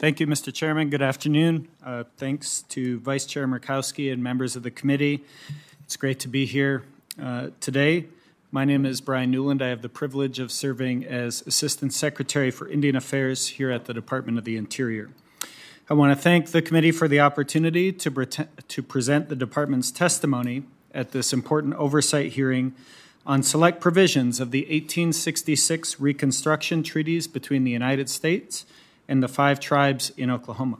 Thank you, Mr. Chairman. Good afternoon. Uh, Thanks to Vice Chair Murkowski and members of the committee. It's great to be here uh, today. My name is Bryan Newland. I have the privilege of serving as Assistant Secretary for Indian Affairs here at the Department of the Interior. I want to thank the committee for the opportunity to, prete- to present the department's testimony at this important oversight hearing on select provisions of the 1866 Reconstruction Treaties between the United States and the five tribes in Oklahoma.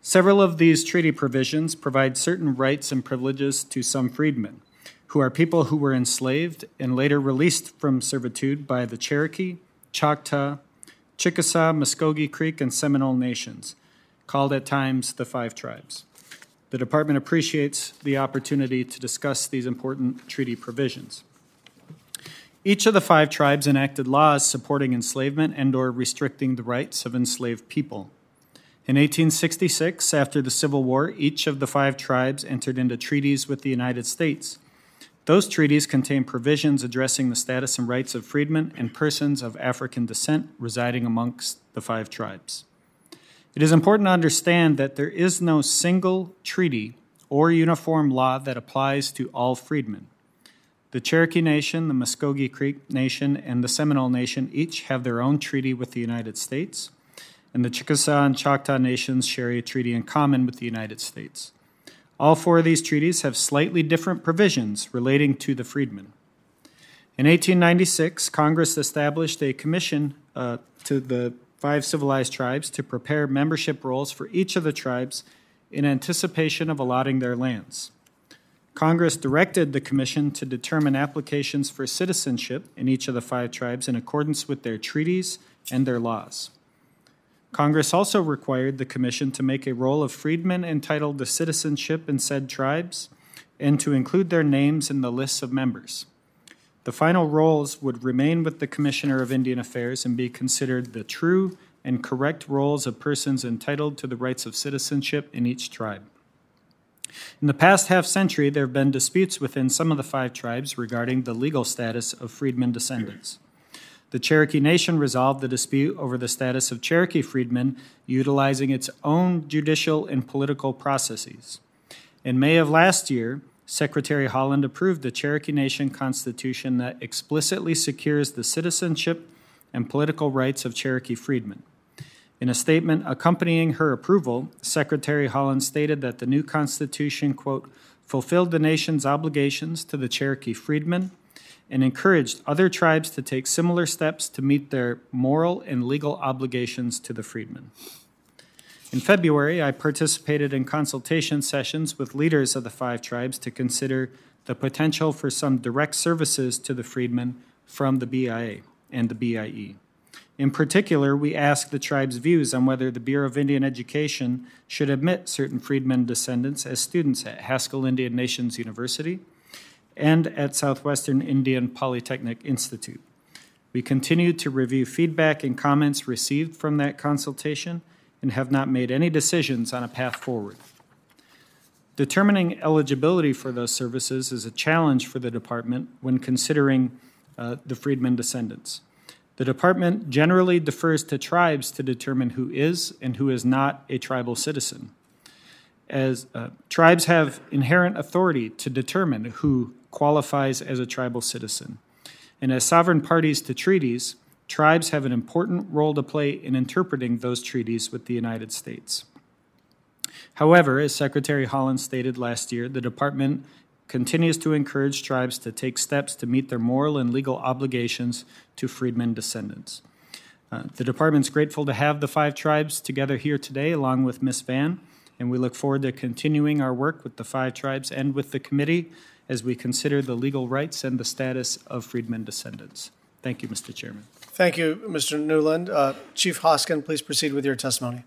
Several of these treaty provisions provide certain rights and privileges to some freedmen, who are people who were enslaved and later released from servitude by the Cherokee, Choctaw, Chickasaw, Muscogee Creek, and Seminole nations, called at times the Five Tribes. The Department appreciates the opportunity to discuss these important treaty provisions. Each of the five tribes enacted laws supporting enslavement and or restricting the rights of enslaved people. In 1866, after the Civil War, each of the five tribes entered into treaties with the United States. Those treaties contain provisions addressing the status and rights of freedmen and persons of African descent residing amongst the five tribes. It is important to understand that there is no single treaty or uniform law that applies to all freedmen. The Cherokee Nation, the Muscogee Creek Nation, and the Seminole Nation each have their own treaty with the United States, and the Chickasaw and Choctaw Nations share a treaty in common with the United States. All four of these treaties have slightly different provisions relating to the freedmen. In 1896, Congress established a commission uh, to the five civilized tribes to prepare membership rolls for each of the tribes in anticipation of allotting their lands. Congress directed the Commission to determine applications for citizenship in each of the five tribes in accordance with their treaties and their laws. Congress also required the Commission to make a roll of freedmen entitled to citizenship in said tribes and to include their names in the lists of members. The final rolls would remain with the Commissioner of Indian Affairs and be considered the true and correct rolls of persons entitled to the rights of citizenship in each tribe. In the past half century, there have been disputes within some of the five tribes regarding the legal status of freedmen descendants. The Cherokee Nation resolved the dispute over the status of Cherokee freedmen utilizing its own judicial and political processes. In May of last year, Secretary Haaland approved the Cherokee Nation Constitution that explicitly secures the citizenship and political rights of Cherokee freedmen. In a statement accompanying her approval, Secretary Haaland stated that the new Constitution, quote, fulfilled the nation's obligations to the Cherokee freedmen and encouraged other tribes to take similar steps to meet their moral and legal obligations to the freedmen. In February, I participated in consultation sessions with leaders of the five tribes to consider the potential for some direct services to the freedmen from the BIA and the BIE. In particular, we asked the tribe's views on whether the Bureau of Indian Education should admit certain freedmen descendants as students at Haskell Indian Nations University and at Southwestern Indian Polytechnic Institute. We continue to review feedback and comments received from that consultation and have not made any decisions on a path forward. Determining eligibility for those services is a challenge for the department when considering uh, the freedmen descendants. The department generally defers to tribes to determine who is and who is not a tribal citizen. As uh, tribes have inherent authority to determine who qualifies as a tribal citizen. And as sovereign parties to treaties, tribes have an important role to play in interpreting those treaties with the United States. However, as Secretary Haaland stated last year, the department continues to encourage tribes to take steps to meet their moral and legal obligations to freedmen descendants. Uh, the department's grateful to have the five tribes together here today, along with Ms. Vann, and we look forward to continuing our work with the five tribes and with the committee as we consider the legal rights and the status of freedmen descendants. Thank you, Mr. Chairman. Thank you, Mr. Newland. Uh, Chief Hoskin, please proceed with your testimony.